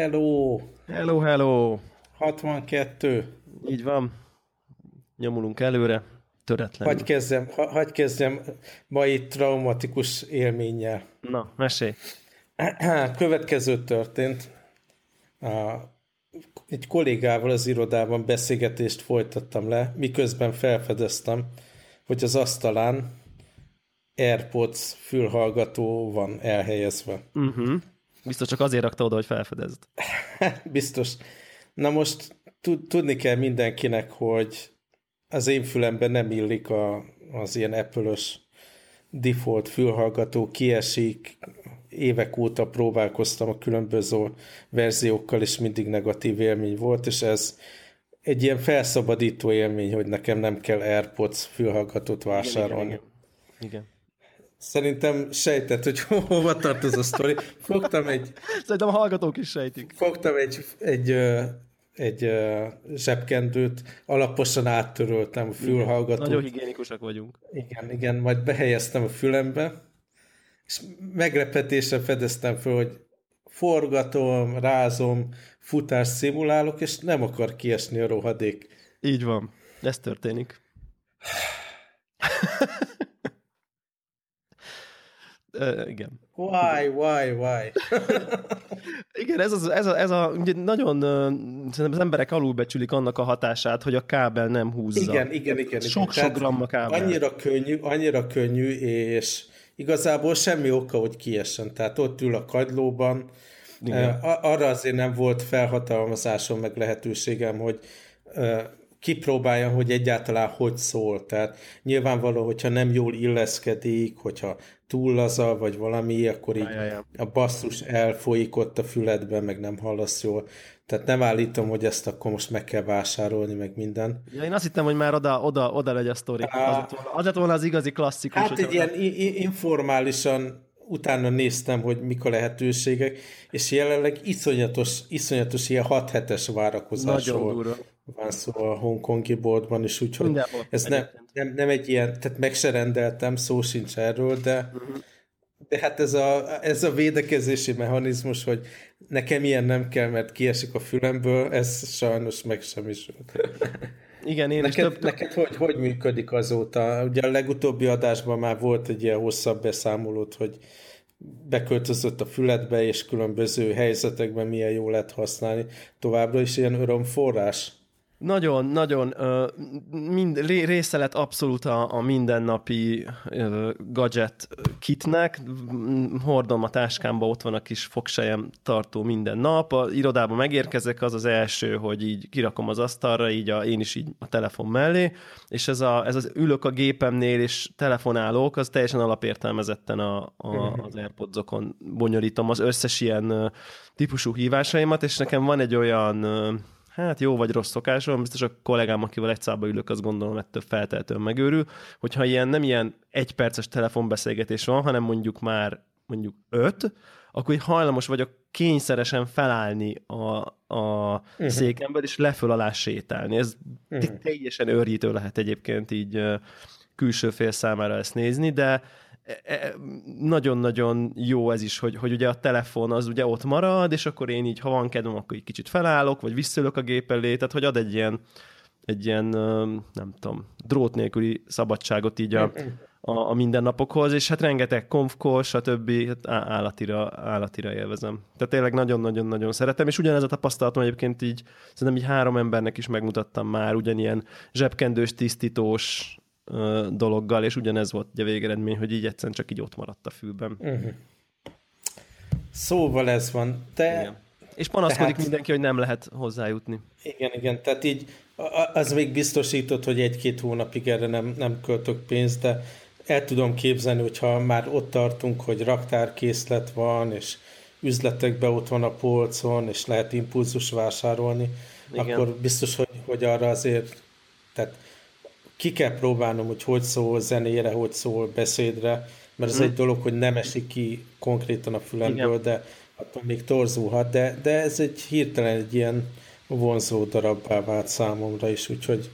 Hello! Hello, hello! 62. Így van. Nyomulunk előre, töretlenül. Hagy kezdjem, ha, hagy kezdjem mai traumatikus élménnyel. Na, mesélj. Következő történt. Egy kollégával az irodában beszélgetést folytattam le, miközben felfedeztem, hogy az asztalán AirPods fülhallgató van elhelyezve. Uh-huh. Biztos csak azért rakta oda, hogy felfedezd. Biztos. Na most tudni kell mindenkinek, hogy az én fülemben nem illik a, az ilyen apple default fülhallgató, kiesik, évek óta próbálkoztam a különböző verziókkal, és mindig negatív élmény volt, és ez egy ilyen felszabadító élmény, hogy nekem nem kell AirPods fülhallgatót vásárolni. Igen, igen, igen. Szerintem sejtett, hogy hova tart ez a sztori. Fogtam egy... Szerintem a hallgatók is sejtik. Fogtam egy, egy, egy zsebkendőt, alaposan áttöröltem a fülhallgatót. Nagyon higiénikusak vagyunk. Igen, igen, majd behelyeztem a fülembe, és meglepetésre fedeztem fel, hogy forgatom, rázom, futást szimulálok, és nem akar kiesni a rohadék. Így van. Ez történik. Uh, igen. Why, why, why? igen, ez, az, ez, a, ez a ugye nagyon, szerintem az emberek alulbecsülik annak a hatását, hogy a kábel nem húzza. Igen, igen, igen. Sok-sok gramma kábel. Annyira könnyű, annyira könnyű, és igazából semmi oka, hogy kiessen. Tehát ott ül a kagylóban, igen. Arra azért nem volt felhatalmazásom, meg lehetőségem, hogy kipróbálja, hogy egyáltalán hogy szól. Tehát nyilvánvaló, hogyha nem jól illeszkedik, hogyha túl laza, vagy valami, akkor így a basszus elfolyik ott a füledbe, meg nem hallasz jól. Tehát nem állítom, hogy ezt akkor most meg kell vásárolni, meg minden. Ja, én azt hittem, hogy már oda, oda, oda legy a sztori. Az, az lett volna az igazi klasszikus. Hát egy ilyen informálisan utána néztem, hogy mik a lehetőségek, és jelenleg iszonyatos, iszonyatos ilyen 6 hetes várakozásról van szó a hongkongi boltban is, úgyhogy Mindenhol, ez nem, nem, nem egy ilyen, tehát meg se rendeltem, szó sincs erről, de, uh-huh. de hát ez a, ez a védekezési mechanizmus, hogy nekem ilyen nem kell, mert kiesik a fülemből, ez sajnos meg sem is. Igen, én neked, is több... neked hogy, hogy működik azóta? Ugye a legutóbbi adásban már volt egy ilyen hosszabb beszámolót, hogy beköltözött a füledbe, és különböző helyzetekben milyen jó lehet használni. Továbbra is ilyen örömforrás? Nagyon, nagyon mind, része lett abszolút a, a mindennapi gadget kitnek. Hordom a táskámba, ott van a kis fogsejem tartó minden nap. A irodába megérkezek, az az első, hogy így kirakom az asztalra, így a, én is így a telefon mellé, és ez, a, ez az ülök a gépemnél, és telefonálok, az teljesen alapértelmezetten a, a, az AirPods-okon bonyolítom az összes ilyen típusú hívásaimat, és nekem van egy olyan hát jó vagy rossz szokásom, biztos a kollégám, akivel egy szába ülök, azt gondolom, ettől feltehetően megőrül, hogyha ilyen nem ilyen egyperces telefonbeszélgetés van, hanem mondjuk már mondjuk öt, akkor így hajlamos vagyok kényszeresen felállni a, a uh-huh. székemből, és leföl alá sétálni. Ez uh-huh. teljesen őrjítő lehet egyébként így külső fél számára ezt nézni, de nagyon-nagyon jó ez is, hogy, hogy ugye a telefon az ugye ott marad, és akkor én így, ha van kedvem, akkor egy kicsit felállok, vagy visszölök a gép elé, tehát hogy ad egy ilyen, egy ilyen, nem tudom, drót nélküli szabadságot így a, a, a mindennapokhoz, és hát rengeteg konfkor, stb. Hát állatira, állatira élvezem. Tehát tényleg nagyon-nagyon-nagyon szeretem, és ugyanez a tapasztalatom egyébként így, szerintem így három embernek is megmutattam már, ugyanilyen zsebkendős, tisztítós, dologgal, és ugyanez volt a végeredmény, hogy így egyszerűen csak így ott maradt a fülben. Uh-huh. Szóval ez van. Te, igen. És panaszkodik tehát, mindenki, hogy nem lehet hozzájutni. Igen, igen. Tehát így az még biztosított, hogy egy-két hónapig erre nem, nem költök pénzt, de el tudom képzelni, hogyha már ott tartunk, hogy raktárkészlet van, és üzletekben ott van a polcon, és lehet impulzus vásárolni, Igen. akkor biztos, hogy, hogy arra azért, tehát ki kell próbálnom, hogy hogy szól zenére, hogy szól beszédre, mert ez hmm. egy dolog, hogy nem esik ki konkrétan a fülemből, Igen. de attól még torzulhat, de, de ez egy hirtelen egy ilyen vonzó darabbá vált számomra is, úgyhogy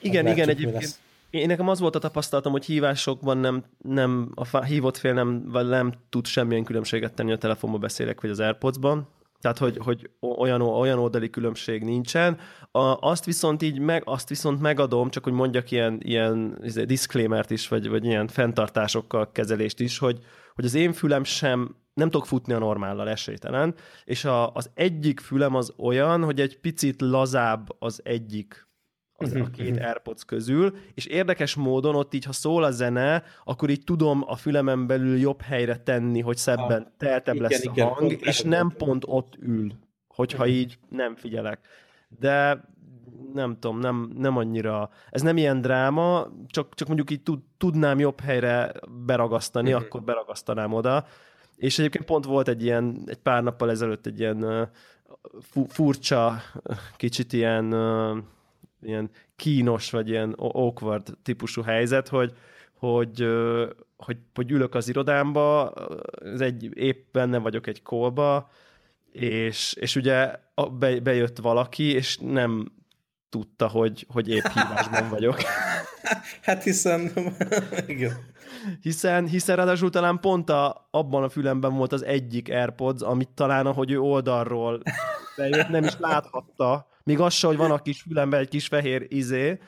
igen, igen, egyébként én nekem az volt a tapasztalatom, hogy hívásokban nem, nem a hívott fél nem, vagy nem tud semmilyen különbséget tenni a telefonban beszélek, vagy az Airpods-ban. Tehát, hogy, hogy olyan, olyan oldali különbség nincsen. A, azt viszont így meg, azt viszont megadom, csak hogy mondjak ilyen, ilyen izé, disclaimert is, vagy, vagy ilyen fenntartásokkal kezelést is, hogy, hogy az én fülem sem nem tudok futni a normállal esélytelen, és a, az egyik fülem az olyan, hogy egy picit lazább az egyik az a két AirPods közül, és érdekes módon ott így, ha szól a zene, akkor így tudom a fülemen belül jobb helyre tenni, hogy szebben ah, teltebb igen, lesz a igen, hang, és nem pont ott ül, hogyha így nem figyelek. De nem tudom, nem, nem annyira, ez nem ilyen dráma, csak, csak mondjuk így tud, tudnám jobb helyre beragasztani, uh-huh. akkor beragasztanám oda. És egyébként pont volt egy ilyen, egy pár nappal ezelőtt egy ilyen uh, furcsa, kicsit ilyen uh, ilyen kínos, vagy ilyen awkward típusú helyzet, hogy, hogy, hogy, hogy ülök az irodámba, az egy, épp benne vagyok egy kolba, és, és ugye be, bejött valaki, és nem tudta, hogy, hogy épp hívásban vagyok. Hát hiszen, igen. Hiszen, hiszen ráadásul talán pont a, abban a fülemben volt az egyik AirPods, amit talán, ahogy ő oldalról bejött, nem is láthatta, még az se, hogy van a kis fülemben egy kis fehér izé,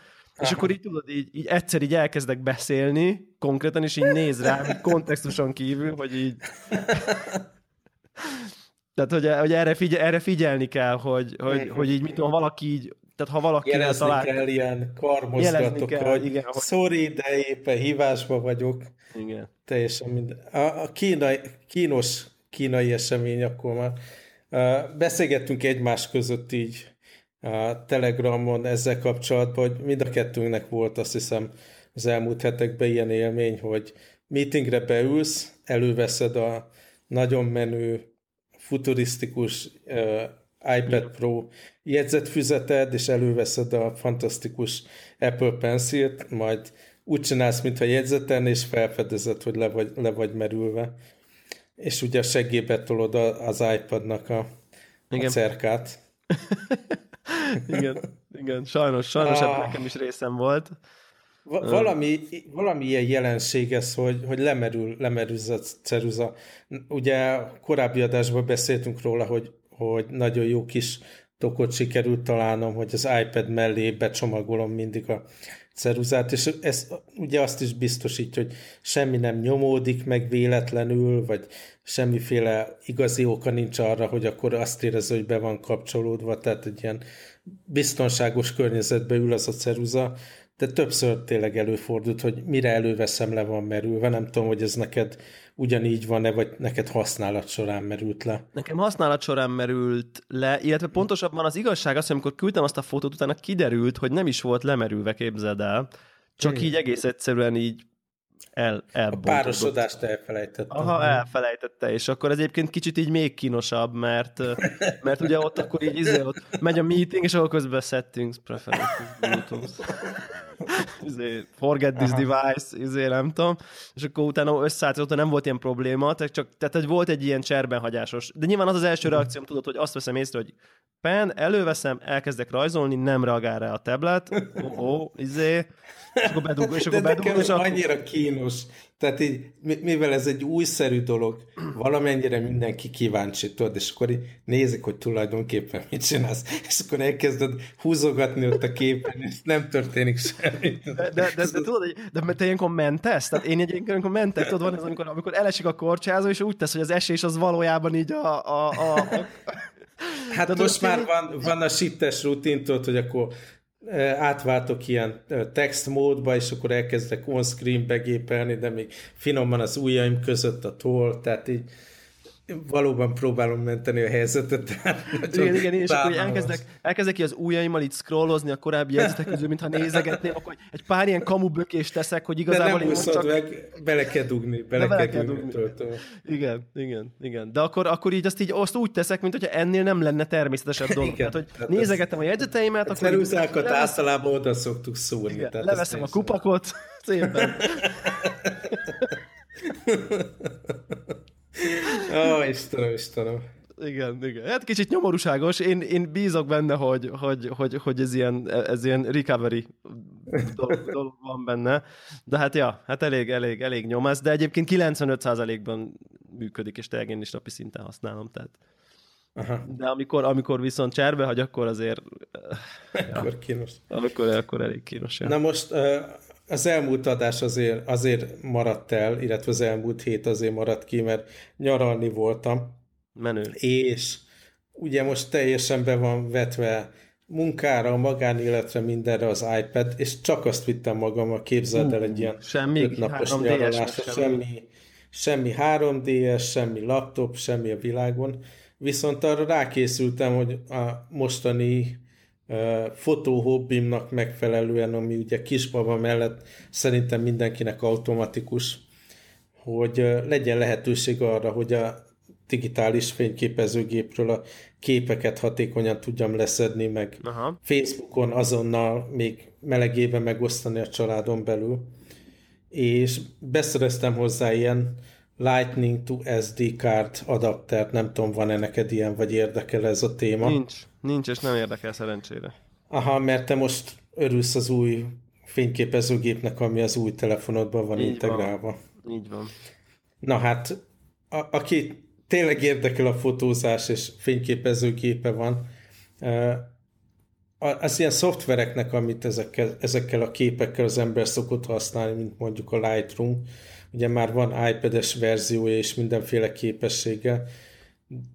és akkor így tudod, így, így egyszer így elkezdek beszélni, konkrétan, és így néz rá, kontextuson kívül, hogy így... Tehát, hogy, hogy erre, figyel, erre figyelni kell, hogy, hogy, hogy így mit tudom, valaki így, tehát ha valaki Jelezni talál... kell ilyen karmozgatok, hogy igen, hogy... sorry, de éppen hívásba vagyok. Igen. Teljesen minden. A, a kínai, kínos kínai esemény akkor már. Uh, beszélgettünk egymás között így a Telegramon ezzel kapcsolatban, hogy mind a kettőnknek volt azt hiszem az elmúlt hetekben ilyen élmény, hogy meetingre beülsz, előveszed a nagyon menő, futurisztikus uh, iPad Pro jegyzetfüzeted, és előveszed a fantasztikus Apple Pencil-t, majd úgy csinálsz, mintha jegyzeten, és felfedezed, hogy le vagy, le vagy merülve. És ugye a segébe tolod az iPad-nak a, a cerkát. igen, igen, sajnos, sajnos ah. nekem is részem volt. Va- valami, valami ilyen jelenség ez, hogy, hogy lemerül, lemerül a ceruza. Ugye korábbi adásban beszéltünk róla, hogy, hogy nagyon jó kis tokot sikerült találnom, hogy az iPad mellé becsomagolom mindig a ceruzát, és ez ugye azt is biztosítja, hogy semmi nem nyomódik meg véletlenül, vagy semmiféle igazi oka nincs arra, hogy akkor azt érezze, hogy be van kapcsolódva, tehát egy ilyen biztonságos környezetbe ül az a ceruza, de többször tényleg előfordult, hogy mire előveszem, le van merülve. Nem tudom, hogy ez neked ugyanígy van-e, vagy neked használat során merült le. Nekem használat során merült le, illetve pontosabban az igazság az, hogy amikor küldtem azt a fotót, utána kiderült, hogy nem is volt lemerülve, képzeld el. Csak hmm. így egész egyszerűen így el, A párosodást elfelejtette. Aha, elfelejtette, és akkor ez egyébként kicsit így még kínosabb, mert, mert ugye ott akkor így izé, ott megy a meeting, és akkor közben settings, preferences, Bluetooth. izé, forget this Aha. device, izé, nem tudom, és akkor utána összeállt, ott nem volt ilyen probléma, tehát, csak, tehát volt egy ilyen cserbenhagyásos. De nyilván az az első reakcióm, tudod, hogy azt veszem észre, hogy pen, előveszem, elkezdek rajzolni, nem reagál rá a tablet, oh, oh izé, és akkor bedug, és akkor bedug, és akkor... annyira kínos. Tehát így, mivel ez egy újszerű dolog, valamennyire mindenki kíváncsi, tudod, és akkor így nézik, hogy tulajdonképpen mit csinálsz, és akkor elkezded húzogatni ott a képen, és nem történik semmi. De, de, de, de tudod, de, de te ilyenkor mentesz? Tehát én egy ilyenkor mentesz, tudod, van ez, amikor, amikor elesik a korcsázó, és úgy tesz, hogy az esés az valójában így a, a, a, a Hát de most már van, van a sittes rutin, tudod, hogy akkor átváltok ilyen text módba, és akkor elkezdek on-screen begépelni, de még finoman az ujjaim között a toll, tehát így valóban próbálom menteni a helyzetet. Igen, igen, és akkor elkezdek, elkezdek ki az ujjaimmal itt scrollozni a korábbi jegyzetek közül, mintha nézegetném, akkor egy pár ilyen kamu bökést teszek, hogy igazából... De nem csak... meg, bele kell dugni, bele, bele kell dugni. dugni. Igen, igen, igen. De akkor, akkor így azt így azt úgy teszek, mint hogyha ennél nem lenne természetesebb dolog. Igen, tehát, hogy nézegetem a jegyzeteimet, akkor... Ceruzákat általában oda szoktuk szúrni. Igen, tehát leveszem a kupakot, szépen. Ó, Istenem, Istenem. Igen, igen. Hát kicsit nyomorúságos. Én, én bízok benne, hogy, hogy, hogy, hogy ez, ilyen, ez ilyen recovery dolog, dolog van benne. De hát ja, hát elég, elég, elég nyomasz, de egyébként 95%-ban működik, és tényleg én is napi szinten használom. Tehát Aha. De amikor, amikor viszont cserbe hagy, akkor azért... akkor ja. kínos. Akkor, akkor elég kínos. Ja. Na most az elmúlt adás azért, azért maradt el, illetve az elmúlt hét azért maradt ki, mert nyaralni voltam. Menő. És ugye most teljesen be van vetve munkára, magánéletre, mindenre az iPad, és csak azt vittem magammal, képzeld el egy ilyen semmi ötnapos nyaralásra, semmi, semmi 3DS, semmi laptop, semmi a világon. Viszont arra rákészültem, hogy a mostani fotóhobbimnak megfelelően, ami ugye kisbaba mellett szerintem mindenkinek automatikus, hogy legyen lehetőség arra, hogy a digitális fényképezőgépről a képeket hatékonyan tudjam leszedni, meg Aha. Facebookon azonnal még melegében megosztani a családon belül. És beszereztem hozzá ilyen Lightning to SD card adaptert, nem tudom, van-e neked ilyen, vagy érdekel ez a téma? Nincs, nincs, és nem érdekel szerencsére. Aha, mert te most örülsz az új fényképezőgépnek, ami az új telefonodban van Így integrálva. Van. Így van. Na hát, a, aki tényleg érdekel a fotózás, és fényképezőgépe van, az ilyen szoftvereknek, amit ezekkel, ezekkel a képekkel az ember szokott használni, mint mondjuk a Lightroom, ugye már van iPad-es verziója és mindenféle képessége,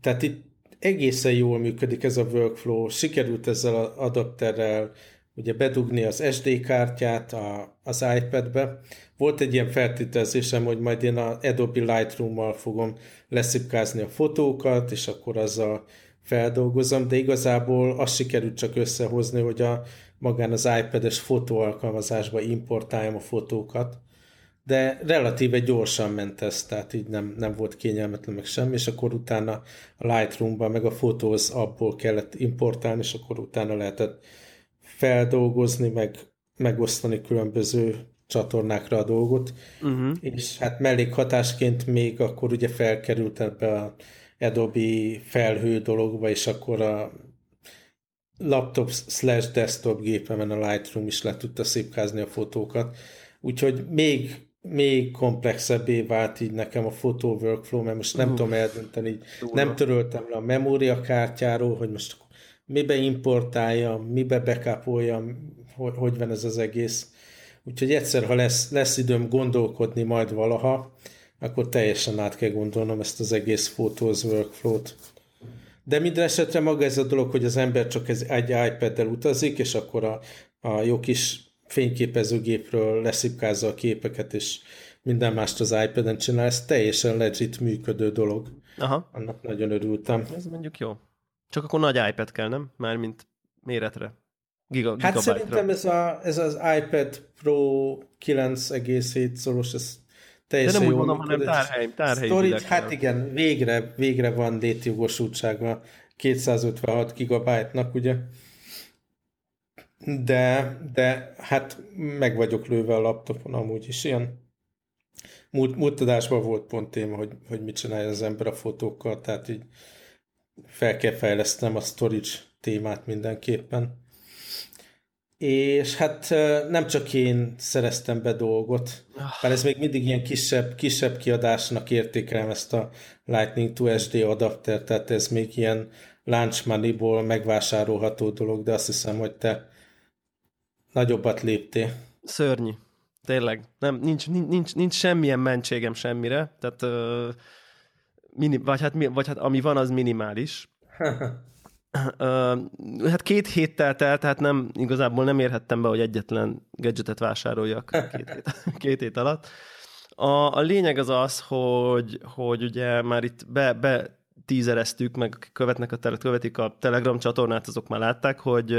tehát itt egészen jól működik ez a workflow, sikerült ezzel az adapterrel ugye bedugni az SD kártyát a, az iPad-be. Volt egy ilyen feltételezésem, hogy majd én a Adobe Lightroom-mal fogom leszipkázni a fotókat, és akkor azzal feldolgozom, de igazából azt sikerült csak összehozni, hogy a magán az iPad-es fotóalkalmazásba importáljam a fotókat, de relatíve gyorsan ment ez, tehát így nem, nem volt kényelmetlen meg semmi, és akkor utána a Lightroom-ban meg a Photos abból kellett importálni, és akkor utána lehetett feldolgozni, meg megosztani különböző csatornákra a dolgot, uh-huh. és hát mellékhatásként még akkor ugye felkerült ebbe a Adobe felhő dologba, és akkor a laptop slash desktop gépemen a Lightroom is le tudta szépkázni a fotókat. Úgyhogy még, még komplexebbé vált így nekem a fotó workflow, mert most nem uh, tudom eldönteni, így nem töröltem le a memóriakártyáról, hogy most mibe importálja, mibe backupolja, hogy, hogy van ez az egész. Úgyhogy egyszer, ha lesz, lesz időm gondolkodni majd valaha, akkor teljesen át kell gondolnom ezt az egész Photos workflow-t. De minden esetre maga ez a dolog, hogy az ember csak ez egy iPad-del utazik, és akkor a, a jó kis fényképezőgépről leszipkázza a képeket, és minden mást az iPad-en csinál, ez teljesen legit működő dolog. Aha. Annak nagyon örültem. Ez mondjuk jó. Csak akkor nagy iPad kell, nem? Mármint méretre. Giga, hát szerintem ez, a, ez az iPad Pro 9,7 szoros, ez teljesen De nem úgy mondom, hanem tárhely, tárhely storage, Hát igen, végre, végre van létjogosultsága 256 GB-nak, ugye? De, de hát meg vagyok lőve a laptopon amúgy is ilyen. Múlt, múlt adásban volt pont téma, hogy, hogy mit csinálja az ember a fotókkal, tehát így fel kell fejlesztenem a storage témát mindenképpen. És hát nem csak én szereztem be dolgot, mert ez még mindig ilyen kisebb, kisebb kiadásnak értékelem ezt a Lightning to SD adapter, tehát ez még ilyen launch money-ból megvásárolható dolog, de azt hiszem, hogy te nagyobbat léptél. Szörnyű. Tényleg. Nem, nincs, nincs, nincs semmilyen mentségem semmire, tehát uh, mini, vagy, hát, vagy hát ami van, az minimális. hát két héttel telt, tehát nem, igazából nem érhettem be, hogy egyetlen gadgetet vásároljak két hét, két hét alatt. A, a lényeg az az, hogy, hogy ugye már itt be, be tízereztük, meg akik követnek a, követik a Telegram csatornát, azok már látták, hogy...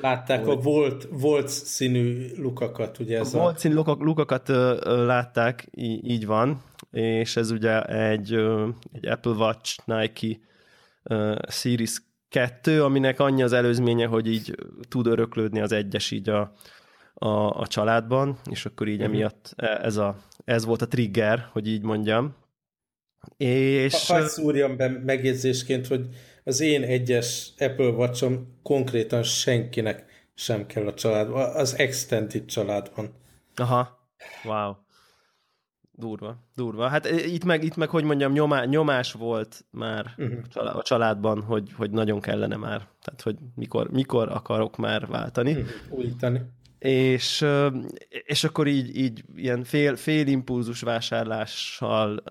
Látták hogy, a volt, volt színű lukakat, ugye ez a... Volt színű lukak, lukakat látták, így, így van, és ez ugye egy, egy Apple Watch Nike Series 2, aminek annyi az előzménye, hogy így tud öröklődni az egyes így a, a, a családban, és akkor így uh-huh. emiatt e, ez, a, ez volt a trigger, hogy így mondjam. És... Hadd szúrjam be megjegyzésként, hogy az én egyes Apple watch konkrétan senkinek sem kell a családban, az extended családban. Aha, wow. Durva, durva. Hát itt meg, itt meg hogy mondjam, nyomá, nyomás volt már uh-huh. a családban, hogy, hogy nagyon kellene már. Tehát, hogy mikor, mikor akarok már váltani. Uh-huh. Újítani. És, és akkor így, így ilyen fél, fél impulzus vásárlással.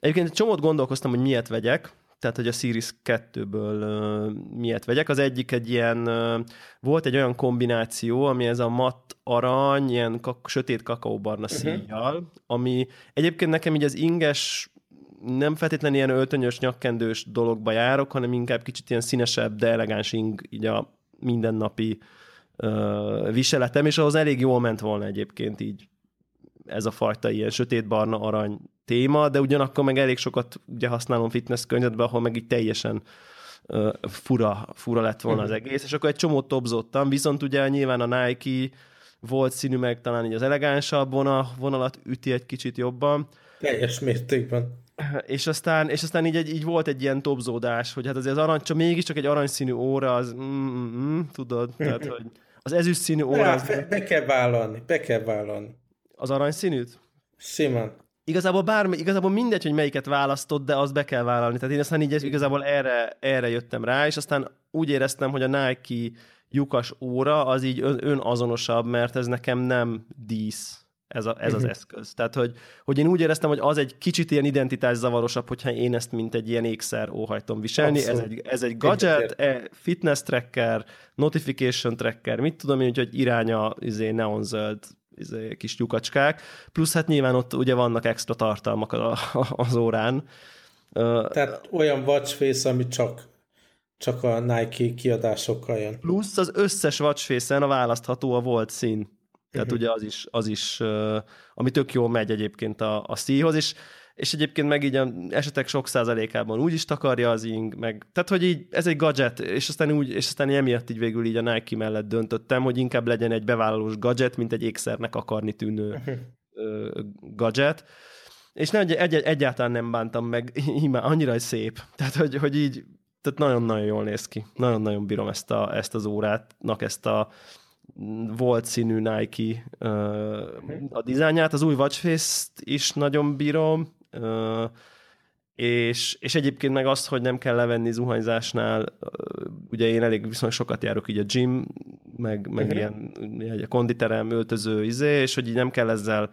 Egyébként egy csomót gondolkoztam, hogy miért vegyek, tehát hogy a Series 2-ből uh, miért vegyek. Az egyik egy ilyen, uh, volt egy olyan kombináció, ami ez a matt arany, ilyen kak- sötét kakaóbarna uh-huh. szíjjal, ami egyébként nekem így az inges nem feltétlenül ilyen öltönyös, nyakkendős dologba járok, hanem inkább kicsit ilyen színesebb, de elegáns ing, így a mindennapi uh, viseletem, és ahhoz elég jól ment volna egyébként így ez a fajta ilyen sötétbarna arany téma, de ugyanakkor meg elég sokat ugye használom fitness környezetben, ahol meg így teljesen uh, fura, fura lett volna az mhm. egész, és akkor egy csomót topzottam, viszont ugye nyilván a Nike volt színű, meg talán így az elegánsabb vonal, vonalat üti egy kicsit jobban. Teljes mértékben. És aztán, és aztán így, egy, így volt egy ilyen topzódás, hogy hát azért az arany, csak mégiscsak egy aranyszínű óra, az mm, mm, mm, tudod, tehát, hogy az ezüst színű óra... Az... Be, be kell vállalni, be kell vállalni. Az aranyszínűt? Simán. Igazából bármi, igazából mindegy, hogy melyiket választod, de azt be kell vállalni. Tehát én aztán így igazából erre, erre jöttem rá, és aztán úgy éreztem, hogy a Nike lyukas óra az így ön, önazonosabb, mert ez nekem nem dísz ez, a, ez az mhm. eszköz. Tehát, hogy, hogy én úgy éreztem, hogy az egy kicsit ilyen identitászavarosabb, hogyha én ezt mint egy ilyen ékszer óhajtom viselni. Ez egy, ez egy gadget, e, fitness tracker, notification tracker, mit tudom én, hogy iránya izé, neonzöld izé, kis lyukacskák, plusz hát nyilván ott ugye vannak extra tartalmak az órán. Tehát olyan watchface, ami csak csak a Nike kiadásokkal jön. Plusz az összes watchface-en a választható a volt szín. Tehát uh-huh. ugye az is, az is ami tök jól megy egyébként a, a szíjhoz, és, és egyébként meg így a esetek sok százalékában úgy is takarja az ing, meg, tehát hogy így ez egy gadget, és aztán úgy, és aztán emiatt így végül így a Nike mellett döntöttem, hogy inkább legyen egy bevállalós gadget, mint egy ékszernek akarni tűnő uh-huh. gadget. És nem, egy, egyáltalán nem bántam meg, imá, annyira szép. Tehát, hogy, hogy így, tehát nagyon-nagyon jól néz ki. Nagyon-nagyon bírom ezt, a, ezt az órátnak, ezt a volt színű Nike a dizájnját, az új Watchface-t is nagyon bírom, és, és egyébként meg azt, hogy nem kell levenni zuhanyzásnál, uh, ugye én elég viszonylag sokat járok így a gym, meg, meg uh-huh. ilyen, a konditerem, öltöző izé, és hogy így nem kell ezzel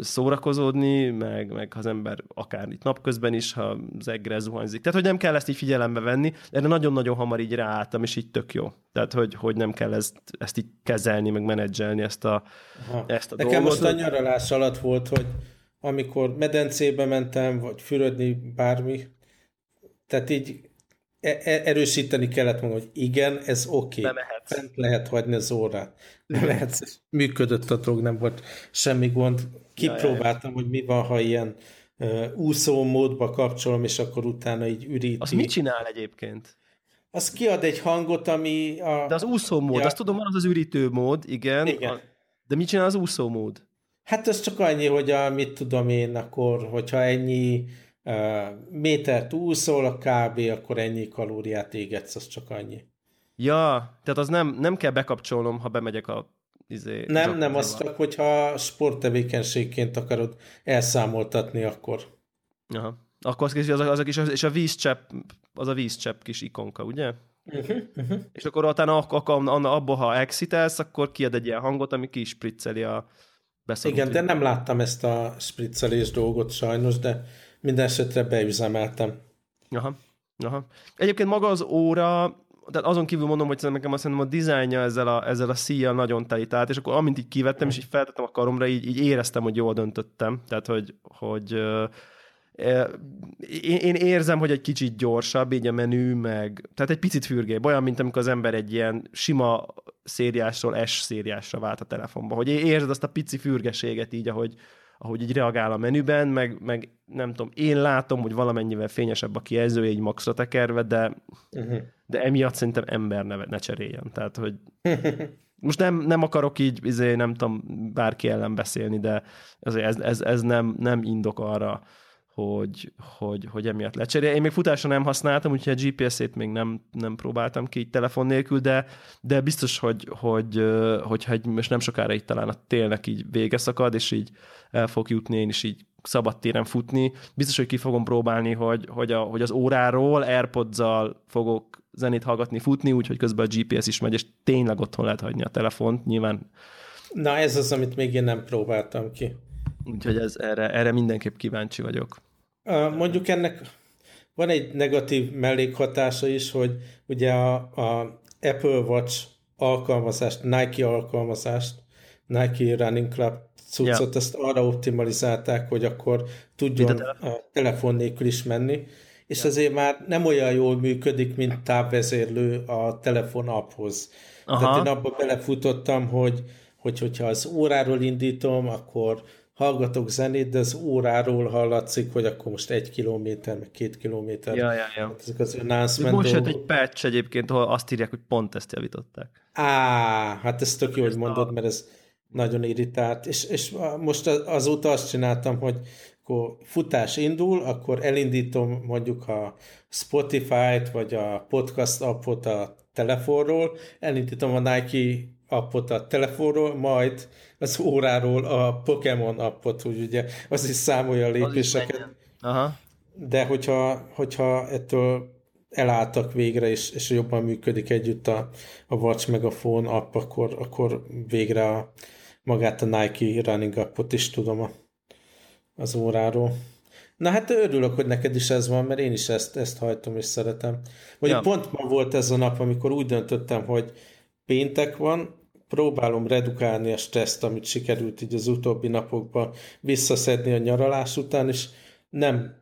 szórakozódni, meg, meg az ember akár itt napközben is, ha zegre zuhanyzik. Tehát, hogy nem kell ezt így figyelembe venni, erre nagyon-nagyon hamar így ráálltam, és így tök jó. Tehát, hogy, hogy nem kell ezt, ezt így kezelni, meg menedzselni ezt a, Aha. ezt a Nekem dolgot. most a nyaralás alatt volt, hogy amikor medencébe mentem, vagy fürödni, bármi, tehát így erősíteni kellett magam, hogy igen, ez oké. Okay. Fent lehet hagyni az órát. Nem lehet, működött a drog, nem volt semmi gond. Kipróbáltam, hogy mi van, ha ilyen uh, úszó módba kapcsolom, és akkor utána így üríti. Az mit csinál egyébként? Az kiad egy hangot, ami... A... De az úszó mód, ja. azt tudom, van az az ürítő mód, igen. igen. A... De mit csinál az úszó mód? Hát ez csak annyi, hogy a, mit tudom én, akkor, hogyha ennyi métert úszol a kb., akkor ennyi kalóriát égetsz, az csak annyi. Ja, tehát az nem, nem kell bekapcsolnom, ha bemegyek a izé, Nem, nem, azt csak, hogyha sporttevékenységként akarod elszámoltatni, akkor. Aha. Akkor az, az, az a kis, és a vízcsepp, az a vízcsepp kis ikonka, ugye? Uh-huh, uh-huh. És akkor utána abba, ha exitelsz, akkor kiad egy ilyen hangot, ami ki spricceli a beszorult. Igen, de nem láttam ezt a spriccelés dolgot sajnos, de minden esetre beüzemeltem. Aha. Aha. Egyébként maga az óra, tehát azon kívül mondom, hogy nekem azt mondom, a dizájnja ezzel a, ezzel a szíjjal nagyon telitált, és akkor amint így kivettem, és így feltettem a karomra, így, így éreztem, hogy jól döntöttem. Tehát, hogy, hogy én, én érzem, hogy egy kicsit gyorsabb, így a menü, meg, tehát egy picit fürgébb, olyan, mint amikor az ember egy ilyen sima szériásról S szériásra vált a telefonba, hogy érzed azt a pici fürgeséget így, ahogy, ahogy így reagál a menüben, meg, meg nem tudom, én látom, hogy valamennyivel fényesebb a kijelző, egy maxra tekerve, de, uh-huh. de emiatt szerintem ember ne, ne cseréljen. Tehát, hogy most nem, nem akarok így, izé, nem tudom, bárki ellen beszélni, de ez, ez, ez nem, nem indok arra, hogy, hogy, hogy emiatt lecserél. Én még futásra nem használtam, úgyhogy a GPS-ét még nem, nem próbáltam ki így telefon nélkül, de, de biztos, hogy, hogy, hogyha egy, most nem sokára itt talán a télnek így vége szakad, és így el fog jutni én is így szabadtéren futni. Biztos, hogy ki fogom próbálni, hogy, hogy, a, hogy az óráról Airpods-zal fogok zenét hallgatni, futni, úgyhogy közben a GPS is megy, és tényleg otthon lehet hagyni a telefont. Nyilván Na ez az, amit még én nem próbáltam ki. Úgyhogy ez, erre, erre mindenképp kíváncsi vagyok. Mondjuk ennek van egy negatív mellékhatása is, hogy ugye a, a Apple Watch alkalmazást, Nike alkalmazást, Nike Running Club cuccot, ja. ezt arra optimalizálták, hogy akkor tudjon a telefon, nélkül is menni, és ja. azért már nem olyan jól működik, mint távvezérlő a telefon apphoz. Aha. Tehát én abba belefutottam, hogy, hogy hogyha az óráról indítom, akkor hallgatok zenét, de az óráról hallatszik, hogy akkor most egy kilométer, meg két kilométer. Ja, ja, ja. Ezek az announcement Most jött egy patch egyébként, ahol azt írják, hogy pont ezt javították. Á, hát ez tök jó, hogy mondod, mert ez nagyon irritált. És, és most azóta azt csináltam, hogy akkor futás indul, akkor elindítom mondjuk a Spotify-t, vagy a podcast appot a telefonról, elindítom a Nike appot a telefonról, majd az óráról a Pokémon appot, hogy ugye az is számolja a lépéseket. Aha. De hogyha, hogyha ettől elálltak végre, és, és jobban működik együtt a, a Watch meg a Phone app, akkor, akkor végre a, magát a Nike Running appot is tudom a, az óráról. Na hát örülök, hogy neked is ez van, mert én is ezt, ezt hajtom és szeretem. Vagy ja. pont ma volt ez a nap, amikor úgy döntöttem, hogy péntek van, próbálom redukálni a stresszt, amit sikerült így az utóbbi napokban visszaszedni a nyaralás után, és nem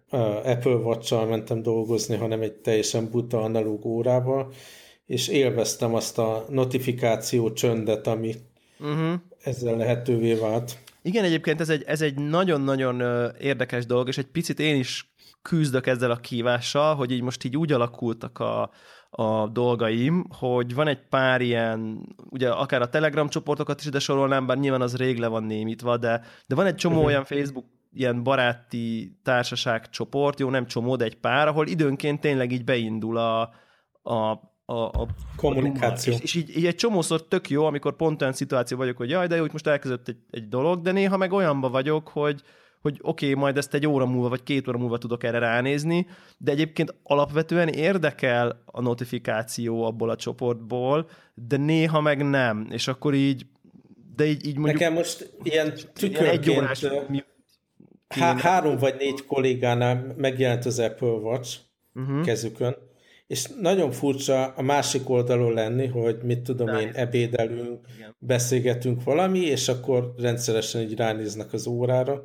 Apple watch mentem dolgozni, hanem egy teljesen buta analóg órával, és élveztem azt a notifikáció csöndet, ami uh-huh. ezzel lehetővé vált. Igen, egyébként ez egy, ez egy nagyon-nagyon érdekes dolog, és egy picit én is küzdök ezzel a kívással, hogy így most így úgy alakultak a, a dolgaim, hogy van egy pár ilyen, ugye akár a Telegram csoportokat is ide sorolnám, bár nyilván az rég le van némítva, de, de van egy csomó uh-huh. olyan Facebook ilyen baráti társaság csoport, jó, nem csomó, de egy pár, ahol időnként tényleg így beindul a, a, a, a kommunikáció. A és, és így, így egy csomószor tök jó, amikor pont olyan szituáció vagyok, hogy jaj, de jó, hogy most elkezdett egy, egy dolog, de néha meg olyanba vagyok, hogy, hogy oké, okay, majd ezt egy óra múlva, vagy két óra múlva tudok erre ránézni, de egyébként alapvetően érdekel a notifikáció abból a csoportból, de néha meg nem, és akkor így, de így, így mondjuk... Nekem most ilyen tükörként egy órás, há- három vagy négy kollégánál megjelent az Apple Watch uh-huh. kezükön, és nagyon furcsa a másik oldalon lenni, hogy mit tudom én, ebédelünk, Igen. beszélgetünk valami, és akkor rendszeresen így ránéznek az órára,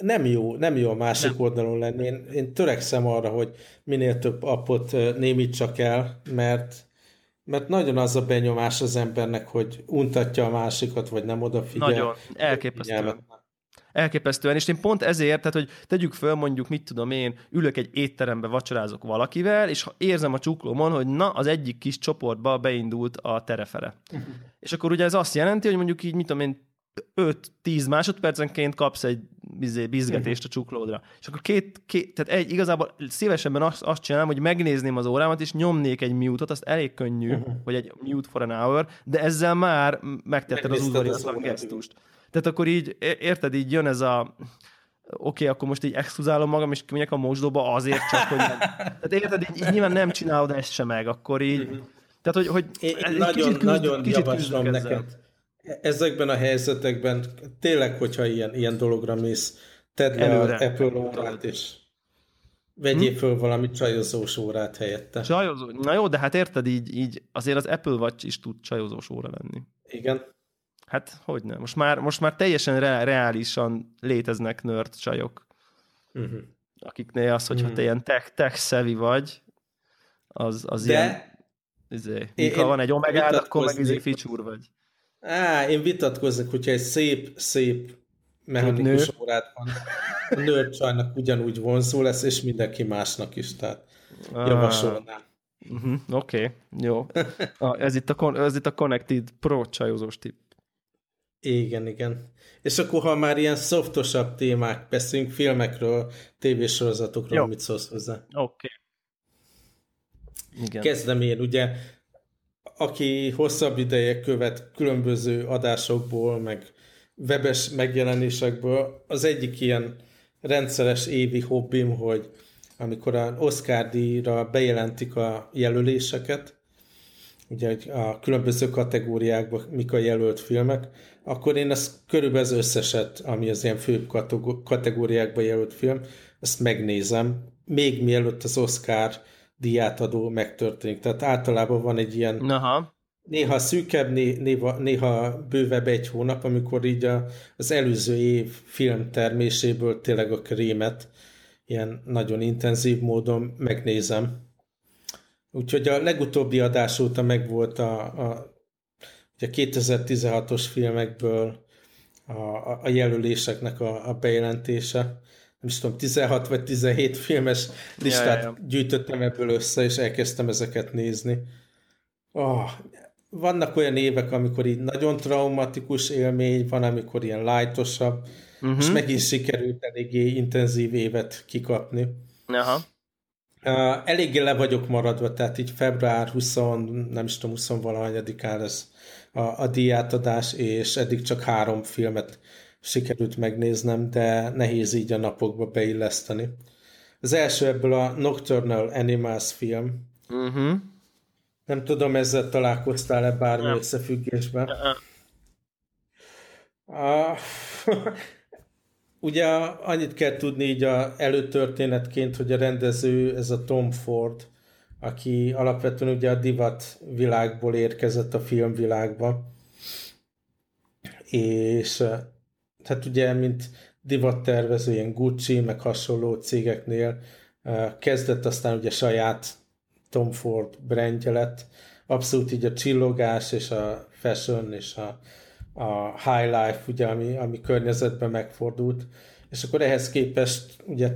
nem jó, nem jó a másik nem. oldalon lenni. Én, én törekszem arra, hogy minél több appot némítsak el, mert mert nagyon az a benyomás az embernek, hogy untatja a másikat, vagy nem odafigyel. Nagyon, elképesztően. Elképesztően, és én pont ezért, tehát hogy tegyük föl mondjuk, mit tudom én, ülök egy étterembe, vacsorázok valakivel, és ha érzem a csuklómon, hogy na, az egyik kis csoportba beindult a terefere. És akkor ugye ez azt jelenti, hogy mondjuk így, mit tudom én, 5-10 másodpercenként kapsz egy bizé, bizgetést a csuklódra. És akkor két, két tehát egy, igazából szívesebben azt, azt csinálom, hogy megnézném az órámat, és nyomnék egy mute-ot, azt elég könnyű, uh-huh. vagy egy mute for an hour, de ezzel már megtetted az udvariatlan gesztust. Tehát akkor így, érted, így jön ez a oké, okay, akkor most így exkluzálom magam, és kimegyek a mosdóba azért csak, hogy nem. Tehát érted, így, így nyilván nem csinálod ezt sem meg, akkor így, uh-huh. tehát hogy, hogy én, én nagyon, kicsit küzd, nagyon kicsit javaslom neked. Ezzel ezekben a helyzetekben tényleg, hogyha ilyen, ilyen dologra mész, tedd le Előre. a Apple órát, és vegyél hm? föl valami csajozós órát helyette. Csajozó? Na jó, de hát érted, így, így azért az Apple Watch is tud csajozós óra lenni. Igen. Hát, hogy nem. Most már, most már teljesen re- reálisan léteznek nerd csajok. Uh-huh. Akiknél az, hogyha uh-huh. te ilyen tech, tech savvy vagy, az, az de ilyen... Izé, én, ha van egy omegád, akkor meg izé feature vagy. Á, én vitatkozok, hogyha egy szép, szép mechanikus órát van, a nőr csajnak ugyanúgy vonzó lesz, és mindenki másnak is, tehát javasolnám. Uh-huh, Oké, okay, jó. Ah, ez, itt a, ez itt a Connected Pro csajozós tip. Igen, igen. És akkor, ha már ilyen szoftosabb témák, beszélünk filmekről, tévésorozatokról, Jó. mit szólsz hozzá? Oké. Okay. Igen. Kezdem én, ugye, aki hosszabb ideje követ különböző adásokból, meg webes megjelenésekből, az egyik ilyen rendszeres évi hobbim, hogy amikor az Oscar díjra bejelentik a jelöléseket, ugye a különböző kategóriákban mik a jelölt filmek, akkor én ezt körülbelül az összeset, ami az ilyen főbb kategóriákban jelölt film, ezt megnézem, még mielőtt az Oscar díjátadó megtörténik. Tehát általában van egy ilyen Aha. néha szűkebb, néha, néha bővebb egy hónap, amikor így a, az előző év filmterméséből tényleg a krémet ilyen nagyon intenzív módon megnézem. Úgyhogy a legutóbbi adás óta megvolt a, a, a 2016-os filmekből a, a jelöléseknek a, a bejelentése. Nem is tudom, 16 vagy 17 filmes listát ja, ja, ja. gyűjtöttem ebből össze, és elkezdtem ezeket nézni. Oh, vannak olyan évek, amikor így nagyon traumatikus élmény, van, amikor ilyen lightosabb, uh-huh. és megint sikerült eléggé intenzív évet kikapni. Aha. Uh, eléggé le vagyok maradva, tehát így február 20, nem is tudom, 20 valahanyadikán lesz a, a díjátadás, és eddig csak három filmet sikerült megnéznem, de nehéz így a napokba beilleszteni. Az első ebből a Nocturnal Animals film. Uh-huh. Nem tudom, ezzel találkoztál-e bármi nem. összefüggésben? Uh, ugye annyit kell tudni így a előtörténetként, hogy a rendező ez a Tom Ford, aki alapvetően ugye a divat világból érkezett a filmvilágba. És tehát ugye, mint divattervező, ilyen Gucci, meg hasonló cégeknél kezdett aztán ugye saját Tom Ford brandje lett. Abszolút így a csillogás és a fashion és a, a high life, ugye, ami, ami környezetben megfordult. És akkor ehhez képest, ugye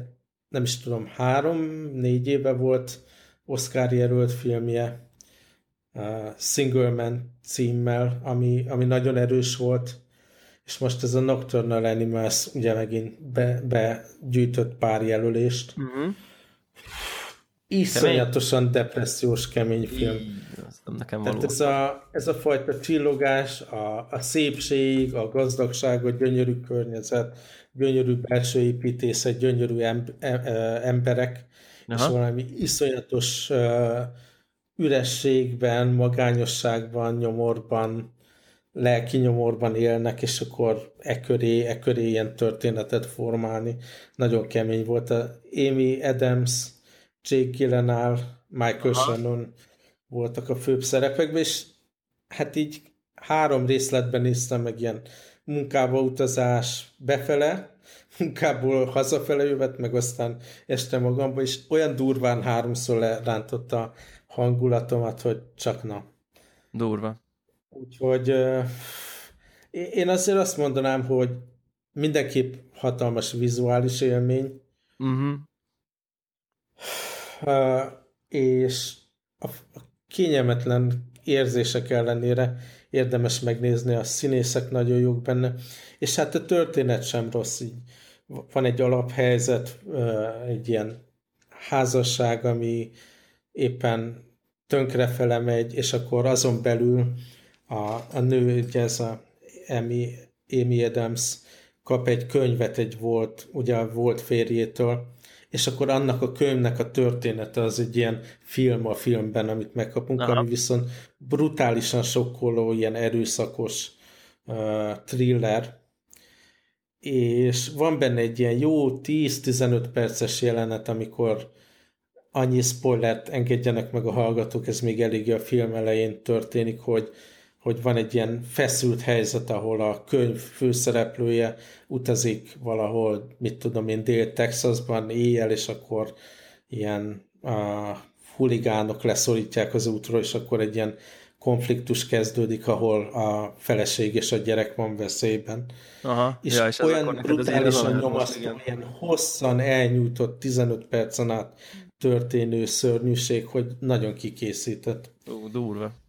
nem is tudom, három-négy éve volt Oscar jelölt filmje, uh, Single Man címmel, ami, ami nagyon erős volt, és most ez a Nocturnal Animals ugye megint be, begyűjtött pár jelölést. Uh-huh. Iszonyatosan depressziós kemény film. nem nekem való. Tehát ez a, ez a fajta csillogás, a, a szépség, a gazdagság, a gyönyörű környezet, gyönyörű belső építészet, gyönyörű em, em, emberek, Aha. és valami iszonyatos uh, ürességben, magányosságban, nyomorban, lelki nyomorban élnek, és akkor e köré, e köré ilyen történetet formálni. Nagyon kemény volt. A Amy Adams, Jake Gyllenhaal, Michael Aha. Shannon voltak a főbb szerepekben, és hát így három részletben néztem meg ilyen munkába utazás befele, munkából hazafele jövet, meg aztán este magamba, és olyan durván háromszor lerántotta a hangulatomat, hogy csak na. Durva. Úgyhogy én azért azt mondanám, hogy mindenképp hatalmas vizuális élmény. Uh-huh. Uh, és a, a kényelmetlen érzések ellenére érdemes megnézni, a színészek nagyon jók benne, és hát a történet sem rossz, így van egy alaphelyzet, egy ilyen házasság, ami éppen tönkrefele megy, és akkor azon belül a, a nő, ugye ez a Amy, Amy Adams kap egy könyvet egy volt, ugye volt férjétől, és akkor annak a könyvnek a története az egy ilyen film a filmben, amit megkapunk, Aha. ami viszont brutálisan sokkoló, ilyen erőszakos uh, thriller, és van benne egy ilyen jó 10-15 perces jelenet, amikor annyi spoilert engedjenek meg a hallgatók, ez még elég a film elején történik, hogy hogy van egy ilyen feszült helyzet, ahol a könyv főszereplője utazik valahol, mit tudom én, Dél-Texasban éjjel, és akkor ilyen a huligánok leszorítják az útról, és akkor egy ilyen konfliktus kezdődik, ahol a feleség és a gyerek van veszélyben. Aha. És, ja, és olyan brutálisan nyomasztó, ilyen hosszan elnyújtott 15 percen át történő szörnyűség, hogy nagyon kikészített. Ó, durva.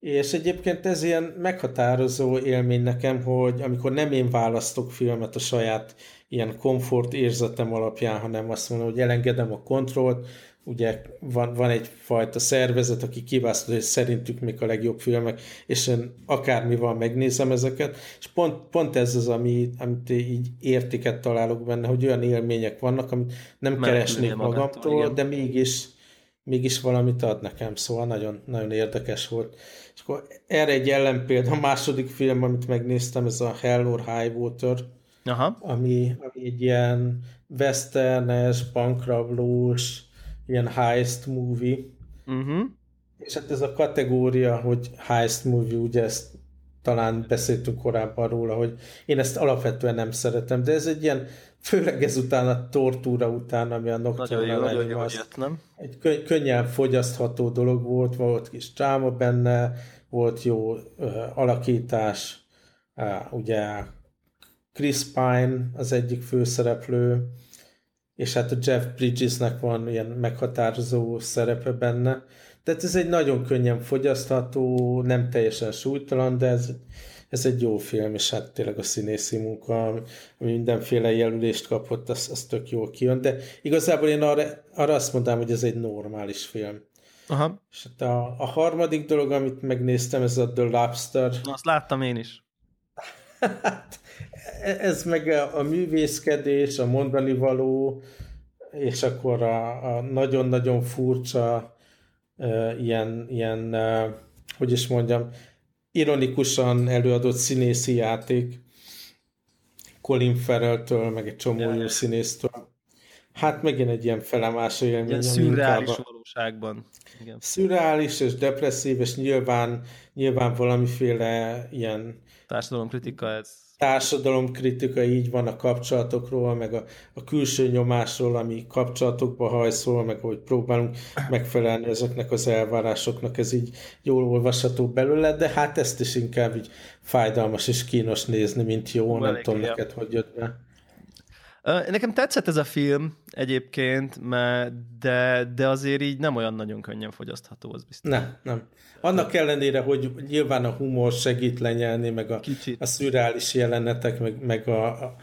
És egyébként ez ilyen meghatározó élmény nekem, hogy amikor nem én választok filmet a saját ilyen komfort érzetem alapján, hanem azt mondom, hogy elengedem a kontrollt, ugye van, van egyfajta szervezet, aki kiválasztja, hogy szerintük mik a legjobb filmek, és én akármi van, megnézem ezeket, és pont, pont ez az, ami, amit így értéket találok benne, hogy olyan élmények vannak, amit nem Mert keresnék magamtól, igen. de mégis, mégis valamit ad nekem, szóval nagyon, nagyon érdekes volt. Akkor erre egy ellenpélda, a második film, amit megnéztem, ez a Hell or High Water, Aha. Ami, ami egy ilyen westernes, bankrablós, ilyen heist movie. Uh-huh. És hát ez a kategória, hogy heist movie, ugye ezt talán beszéltünk korábban róla, hogy én ezt alapvetően nem szeretem, de ez egy ilyen, főleg ezután a tortúra után, ami a Nocturnal nem? Egy könny- könnyen fogyasztható dolog volt, volt kis dráma benne, volt jó uh, alakítás, uh, ugye Chris Pine az egyik főszereplő, és hát a Jeff Bridgesnek van ilyen meghatározó szerepe benne. Tehát ez egy nagyon könnyen fogyasztható, nem teljesen súlytalan, de ez, ez egy jó film, és hát tényleg a színészi munka, ami mindenféle jelölést kapott, az, az tök jól kijön, de igazából én arra, arra azt mondám, hogy ez egy normális film. Aha. És hát a, a harmadik dolog, amit megnéztem, ez a The Lobster. Na, azt láttam én is. hát, ez meg a, a művészkedés, a mondani való, és akkor a, a nagyon-nagyon furcsa ilyen, ilyen hogy is mondjam, ironikusan előadott színészi játék Colin Farrell-től, meg egy csomó jó színésztől. Hát megint egy ilyen felemásó élmény. Ilyen szürreális valóságban. Igen. Szürreális és depresszív, és nyilván, nyilván valamiféle ilyen társadalomkritika ez társadalomkritika így van a kapcsolatokról, meg a, a külső nyomásról, ami kapcsolatokba hajszol, meg hogy próbálunk megfelelni ezeknek az elvárásoknak, ez így jól olvasható belőle, de hát ezt is inkább így fájdalmas és kínos nézni, mint jó, Hú, nem tudom neked, hogy jött be. Nekem tetszett ez a film egyébként, de, de azért így nem olyan nagyon könnyen fogyasztható, az biztos. Nem, nem. Annak ellenére, hogy nyilván a humor segít lenyelni, meg a, a szürreális jelenetek, meg, meg a, a,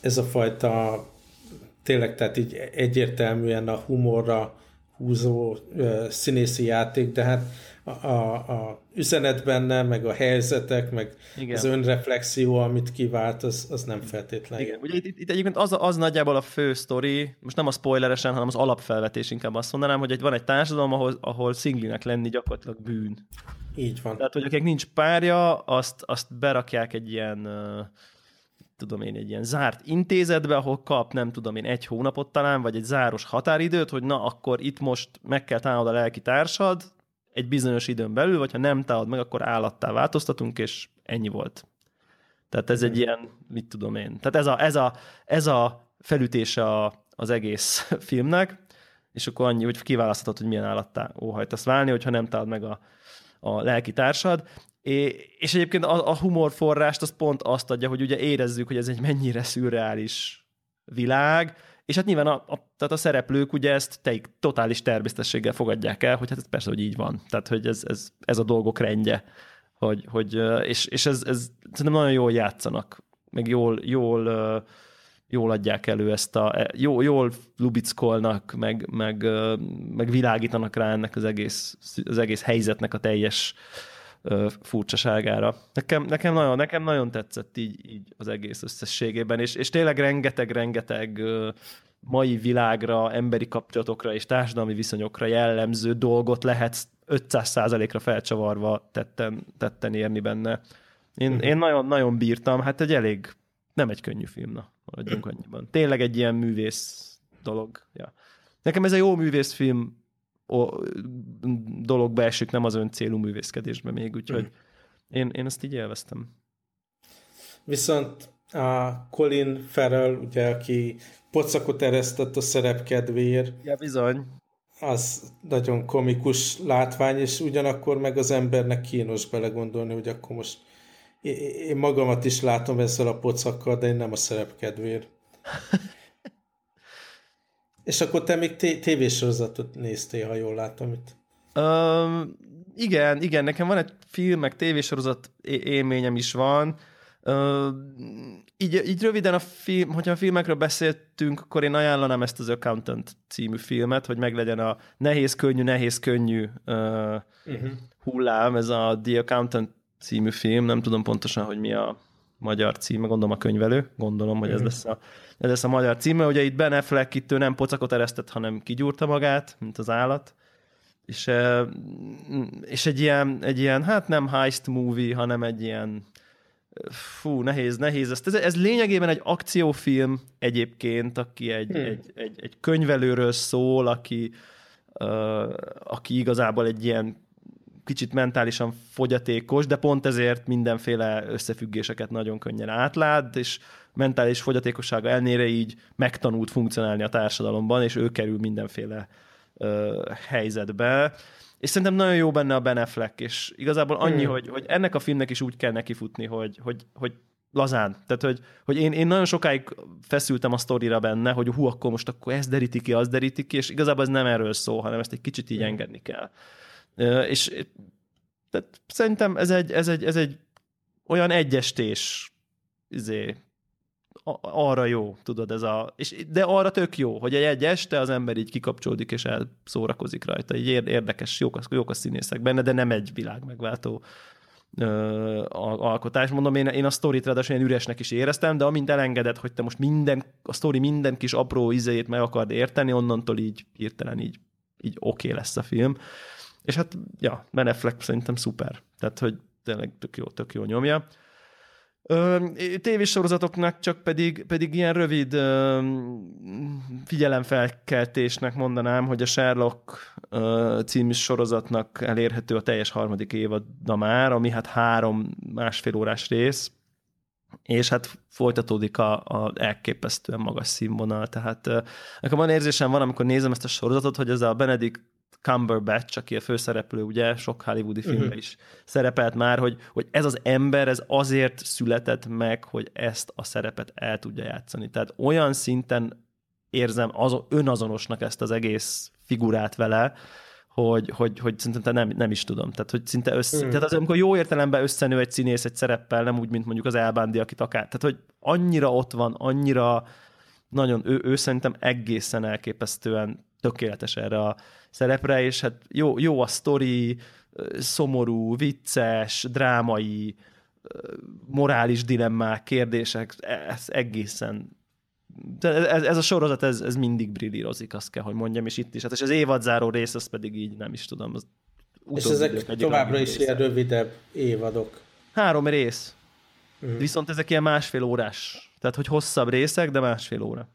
ez a fajta tényleg, tehát így egyértelműen a humorra húzó uh, színészi játék, de hát a, a, a üzenet benne, meg a helyzetek, meg Igen. az önreflexió, amit kivált, az, az nem feltétlenül. Igen, ugye itt, itt egyébként az, az nagyjából a fő sztori, most nem a spoileresen, hanem az alapfelvetés inkább azt mondanám, hogy egy, van egy társadalom, ahol, ahol szinglinek lenni gyakorlatilag bűn. Így van. Tehát, hogy akik nincs párja, azt, azt berakják egy ilyen tudom én, egy ilyen zárt intézetbe, ahol kap, nem tudom én, egy hónapot talán, vagy egy záros határidőt, hogy na, akkor itt most meg kell találnod a lelki társad, egy bizonyos időn belül, vagy ha nem találod meg, akkor állattá változtatunk, és ennyi volt. Tehát ez egy ilyen, mit tudom én. Tehát ez a, ez a, ez a felütése a, az egész filmnek, és akkor annyi, hogy kiválaszthatod, hogy milyen állattá óhajtasz válni, hogyha nem találod meg a, a lelki társad. É, és egyébként a, a humorforrást az pont azt adja, hogy ugye érezzük, hogy ez egy mennyire szürreális világ, és hát nyilván a, a, tehát a szereplők ugye ezt teik, totális természetességgel fogadják el, hogy hát ez persze, hogy így van. Tehát, hogy ez, ez, ez a dolgok rendje. Hogy, hogy, és, és ez, ez szerintem nagyon jól játszanak, meg jól, jól, jól adják elő ezt a, e, jó, jól lubickolnak, meg, meg, meg világítanak rá ennek az egész, az egész helyzetnek a teljes furcsaságára. Nekem, nekem, nagyon, nekem nagyon tetszett így, így az egész összességében, és, és tényleg rengeteg-rengeteg mai világra, emberi kapcsolatokra és társadalmi viszonyokra jellemző dolgot lehet 500%-ra felcsavarva tetten, tetten érni benne. Én, uh-huh. én nagyon, nagyon bírtam, hát egy elég, nem egy könnyű film, na, maradjunk annyiban. Tényleg egy ilyen művész dolog. Ja. Nekem ez egy jó művészfilm dologba esik, nem az ön célú művészkedésbe még, úgyhogy mm. én, én ezt így élveztem. Viszont a Colin Farrell, ugye, aki pocakot eresztett a szerep kedvéért. Ja, bizony. Az nagyon komikus látvány, és ugyanakkor meg az embernek kínos belegondolni, hogy akkor most én magamat is látom ezzel a pocakkal, de én nem a szerep kedvéért. És akkor te még tévésorozatot néztél, ha jól látom itt. Um, igen, igen, nekem van egy film, meg tévésorozat élményem is van, Uh, így, így röviden a film, hogyha a filmekről beszéltünk, akkor én ajánlanám ezt az Accountant című filmet, hogy meglegyen a nehéz könnyű, nehéz könnyű uh, uh-huh. hullám, ez a The Accountant című film, nem tudom pontosan, hogy mi a magyar címe, gondolom a könyvelő, gondolom, hogy ez lesz a, ez lesz a magyar címe. Ugye itt Ben Affleck itt ő nem pocakot eresztett, hanem kigyúrta magát, mint az állat. És, és egy ilyen, egy ilyen, hát nem heist movie, hanem egy ilyen fú, nehéz, nehéz. Ezt, ez, ez lényegében egy akciófilm egyébként, aki egy, hmm. egy, egy, egy könyvelőről szól, aki, uh, aki igazából egy ilyen kicsit mentálisan fogyatékos, de pont ezért mindenféle összefüggéseket nagyon könnyen átlát, és mentális fogyatékossága elnére így megtanult funkcionálni a társadalomban, és ő kerül mindenféle uh, helyzetbe. És szerintem nagyon jó benne a Ben Affleck, és igazából annyi, hmm. hogy, hogy ennek a filmnek is úgy kell nekifutni, hogy, hogy, hogy lazán. Tehát, hogy, hogy én, én nagyon sokáig feszültem a sztorira benne, hogy hú, akkor most akkor ez deríti ki, az deríti ki, és igazából ez nem erről szól, hanem ezt egy kicsit így hmm. engedni kell. És tehát szerintem ez egy, ez egy, ez egy olyan egyestés izé, arra jó, tudod, ez a, és, de arra tök jó, hogy egy, egy este az ember így kikapcsolódik és elszórakozik rajta, így érdekes, jók, jók a színészek benne, de nem egy világ megváltó ö, alkotás. Mondom, én, én a sztorit ráadásul ilyen üresnek is éreztem, de amint elengedett, hogy te most minden, a sztori minden kis apró izét meg akard érteni, onnantól így hirtelen így, így oké okay lesz a film. És hát, ja, Ben Affleck szerintem szuper. Tehát, hogy tényleg tök jó, tök jó nyomja. Tévésorozatoknak csak pedig, pedig ilyen rövid ö, figyelemfelkeltésnek mondanám, hogy a Sherlock ö, című sorozatnak elérhető a teljes harmadik évada már, ami hát három másfél órás rész, és hát folytatódik a, a elképesztően magas színvonal, tehát nekem van érzésem van, amikor nézem ezt a sorozatot, hogy ez a Benedict Cumberbatch, aki a főszereplő, ugye sok hollywoodi uh-huh. filmben is szerepelt már, hogy, hogy ez az ember, ez azért született meg, hogy ezt a szerepet el tudja játszani. Tehát olyan szinten érzem az, önazonosnak ezt az egész figurát vele, hogy, hogy, hogy szerintem nem, nem is tudom. Tehát, hogy szinte össze, mm. tehát az, amikor jó értelemben összenő egy színész egy szereppel, nem úgy, mint mondjuk az Elbándi, akit akár, tehát, hogy annyira ott van, annyira nagyon, ő, ő szerintem egészen elképesztően tökéletes erre a szerepre, és hát jó, jó a sztori, szomorú, vicces, drámai, morális dilemmák, kérdések, ez egészen de ez, ez a sorozat, ez, ez mindig brillírozik, azt kell, hogy mondjam, és itt is. Hát, és az évadzáró rész, az pedig így nem is tudom. Az és ezek továbbra is ilyen rövidebb évadok. Három rész. Uh-huh. Viszont ezek ilyen másfél órás. Tehát, hogy hosszabb részek, de másfél óra.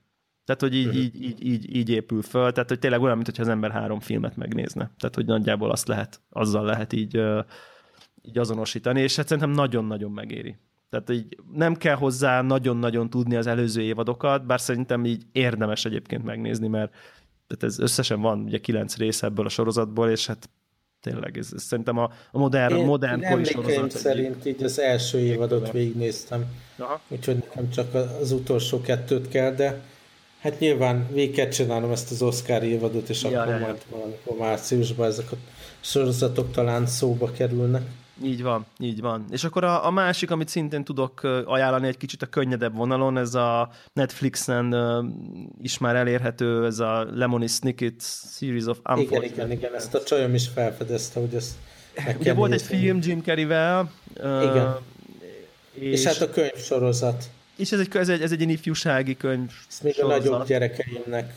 Tehát, hogy így, uh-huh. így, így, így, így épül föl. Tehát, hogy tényleg olyan, mintha az ember három filmet megnézne. Tehát, hogy nagyjából azt lehet, azzal lehet így, így azonosítani, és hát szerintem nagyon-nagyon megéri. Tehát így nem kell hozzá nagyon-nagyon tudni az előző évadokat, bár szerintem így érdemes egyébként megnézni, mert tehát ez összesen van ugye kilenc rész ebből a sorozatból, és hát tényleg ez, ez szerintem a, a modern, én, modern kori sorozat. szerint így az első évadot végignéztem, Aha. úgyhogy nekem csak az utolsó kettőt kell, de Hát nyilván végig kell csinálnom ezt az Oscar évadot, és ja, akkor ja, majd valamikor márciusban ezek a sorozatok talán szóba kerülnek. Így van, így van. És akkor a, a másik, amit szintén tudok ajánlani egy kicsit a könnyedebb vonalon, ez a Netflixen uh, is már elérhető, ez a Lemony Snicket Series of Unfortunate Igen, igen, igen, ezt a csajom is felfedezte, hogy ezt Ugye volt egy film Jim Carrey-vel. Uh, igen. És, és hát a könyvsorozat. És ez egy, ez egy, ez egy ilyen ifjúsági könyv. Ezt még sorozat. a nagyobb gyerekeimnek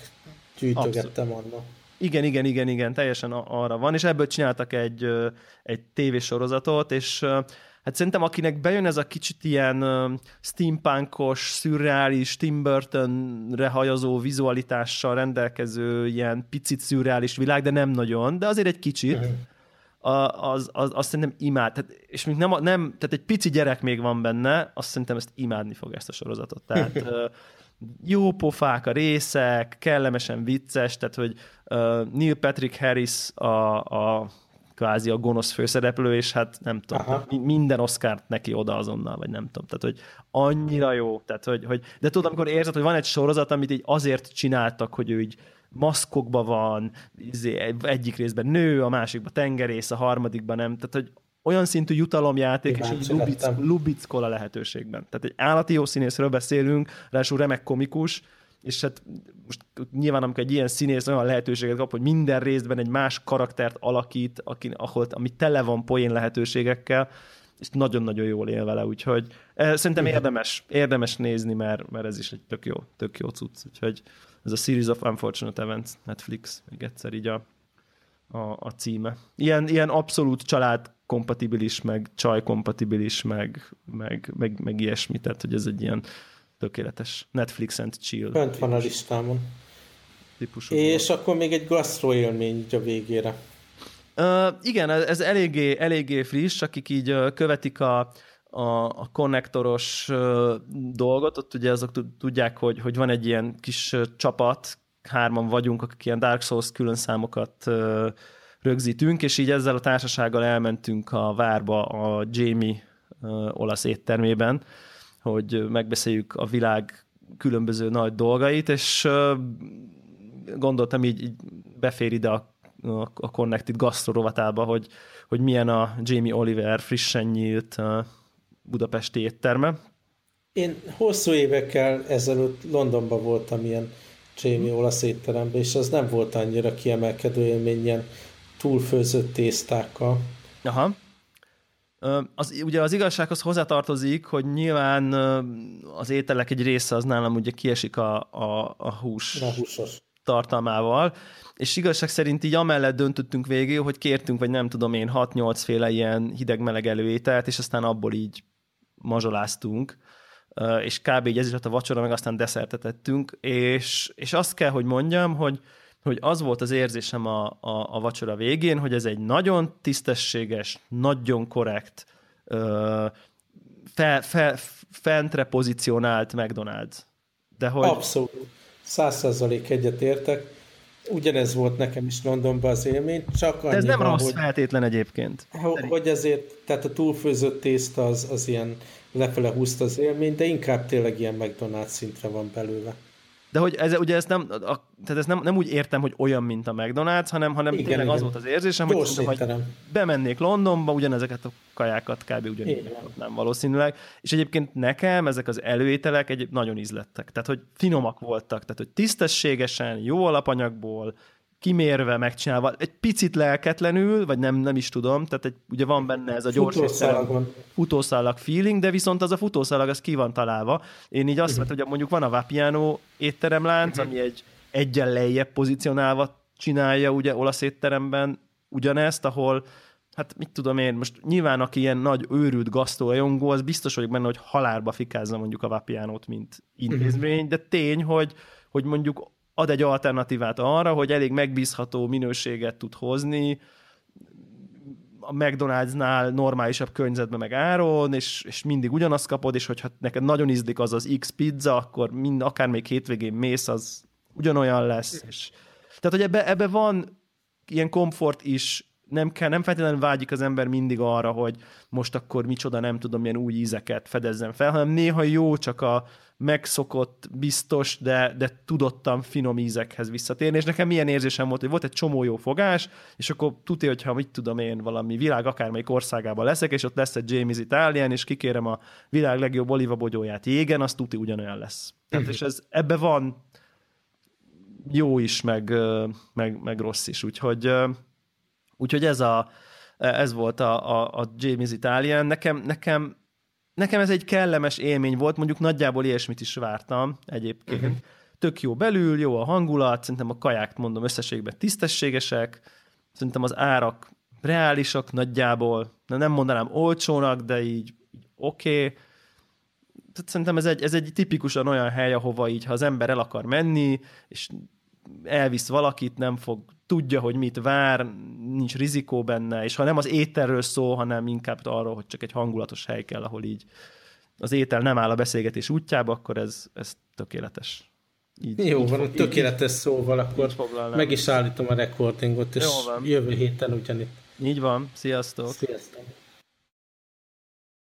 gyűjtögettem annak. Igen, igen, igen, igen, teljesen arra van, és ebből csináltak egy, egy tévésorozatot, és hát szerintem akinek bejön ez a kicsit ilyen steampunkos, szürreális, Tim Burtonre hajazó vizualitással rendelkező ilyen picit szürreális világ, de nem nagyon, de azért egy kicsit, uh-huh az, az, azt szerintem imád. Tehát, és még nem, nem, tehát egy pici gyerek még van benne, azt szerintem ezt imádni fog ezt a sorozatot. Tehát jó pofák a részek, kellemesen vicces, tehát hogy uh, Neil Patrick Harris a, a kvázi a gonosz főszereplő, és hát nem tudom, tehát minden Oscárt neki oda azonnal, vagy nem tudom, tehát hogy annyira jó, tehát hogy, hogy de tudod, amikor érzed, hogy van egy sorozat, amit így azért csináltak, hogy ő így maszkokban van, izé, egyik részben nő, a másikban tengerész, a harmadikban nem. Tehát, hogy olyan szintű jutalomjáték, és így lubic, lubickol a lehetőségben. Tehát egy állati jó színészről beszélünk, ráadásul remek komikus, és hát most nyilván amikor egy ilyen színész olyan lehetőséget kap, hogy minden részben egy más karaktert alakít, aki, ahol, ami tele van poén lehetőségekkel, és nagyon-nagyon jól él vele, úgyhogy eh, szerintem érdemes, érdemes nézni, mert, mert ez is egy tök jó, tök jó cucc, úgyhogy ez a Series of Unfortunate Events Netflix, még egyszer így a, a, a címe. Ilyen, ilyen abszolút család kompatibilis, meg csaj kompatibilis, meg, meg, meg, meg ilyesmi, tehát hogy ez egy ilyen tökéletes Netflix and chill. Önt van a listámon. Típusú És volt. akkor még egy gastro élmény így a végére. Uh, igen, ez eléggé, eléggé friss, akik így követik a, a, a konnektoros dolgot, ott ugye azok tudják, hogy, hogy van egy ilyen kis csapat, hárman vagyunk, akik ilyen Dark Souls külön számokat rögzítünk, és így ezzel a társasággal elmentünk a várba a Jamie olasz éttermében, hogy megbeszéljük a világ különböző nagy dolgait, és gondoltam így, így befér ide a, a, Connected Gastro hogy, hogy milyen a Jamie Oliver frissen nyílt budapesti étterme. Én hosszú évekkel ezelőtt Londonban voltam ilyen Jamie olasz étteremben, és az nem volt annyira kiemelkedő élmény, ilyen túlfőzött tésztákkal. Aha. Az, ugye az igazsághoz hozzátartozik, hogy nyilván az ételek egy része az nálam ugye kiesik a, a, a hús a húsos. tartalmával, és igazság szerint így amellett döntöttünk végül, hogy kértünk, vagy nem tudom én, 6-8 féle ilyen hideg-meleg előételt, és aztán abból így mazsoláztunk, és kb. így ez is a vacsora, meg aztán desszertetettünk, és, és azt kell, hogy mondjam, hogy hogy az volt az érzésem a, a, a vacsora végén, hogy ez egy nagyon tisztességes, nagyon korrekt, fe, fe, fentre pozícionált McDonald's. De hogy... Abszolút. Száz százalék egyet értek. Ugyanez volt nekem is Londonban az élmény, csak De ez nem rossz hogy, feltétlen egyébként. Hogy ezért, tehát a túlfőzött tészta az, az ilyen lefele húzta az élmény, de inkább tényleg ilyen McDonald's szintre van belőle. De hogy ez, ugye ezt nem, a, tehát ezt nem, nem úgy értem, hogy olyan, mint a McDonald's, hanem, hanem igen, tényleg igen. az volt az érzésem, hogy, mondom, hogy bemennék Londonba, ugyanezeket a kajákat kb. ugyanígy nem valószínűleg. És egyébként nekem ezek az előételek egy nagyon ízlettek. Tehát, hogy finomak voltak, tehát, hogy tisztességesen, jó alapanyagból, kimérve, megcsinálva, egy picit lelketlenül, vagy nem, nem is tudom, tehát egy, ugye van benne ez a gyors futószalag feeling, de viszont az a futószalag az ki van találva. Én így azt uh-huh. hogy mondjuk van a Vapiano étteremlánc, uh-huh. ami egy egyen lejjebb pozícionálva csinálja ugye olasz étteremben ugyanezt, ahol hát mit tudom én, most nyilván aki ilyen nagy őrült gasztórajongó, az biztos vagyok benne, hogy halálba fikázza mondjuk a Vapianót, mint intézmény, uh-huh. de tény, hogy, hogy mondjuk ad egy alternatívát arra, hogy elég megbízható minőséget tud hozni, a McDonald'snál normálisabb környezetben meg áron, és, és mindig ugyanazt kapod, és hogyha neked nagyon ízlik az az X pizza, akkor mind, akár még hétvégén mész, az ugyanolyan lesz. És, tehát, hogy ebbe, ebbe van ilyen komfort is, nem, kell, nem feltétlenül vágyik az ember mindig arra, hogy most akkor micsoda, nem tudom, milyen új ízeket fedezzen fel, hanem néha jó csak a megszokott, biztos, de, de tudottan finom ízekhez visszatérni, és nekem milyen érzésem volt, hogy volt egy csomó jó fogás, és akkor tudja, hogyha mit tudom én, valami világ akármelyik országában leszek, és ott lesz egy Jamie's Italian, és kikérem a világ legjobb olivabogyóját jégen, az tuti ugyanolyan lesz. Tehát, és ez, ebbe van jó is, meg, meg, meg rossz is, úgyhogy Úgyhogy ez, a, ez volt a, a, a Jamie's Italian. Nekem, nekem, nekem ez egy kellemes élmény volt, mondjuk nagyjából ilyesmit is vártam egyébként. Uh-huh. Tök jó belül, jó a hangulat, szerintem a kaják, mondom, összességben tisztességesek, szerintem az árak reálisak nagyjából, nem mondanám olcsónak, de így, így oké. Okay. Tehát szerintem ez egy, ez egy tipikusan olyan hely, ahova így, ha az ember el akar menni, és elvisz valakit, nem fog tudja, hogy mit vár, nincs rizikó benne, és ha nem az ételről szól, hanem inkább arról, hogy csak egy hangulatos hely kell, ahol így az étel nem áll a beszélgetés útjába, akkor ez, ez tökéletes. Így, Jó így van, fog, tökéletes így, szóval, akkor meg is állítom a recordingot, és jövő héten ugyanitt. Így van, sziasztok! Sziasztok!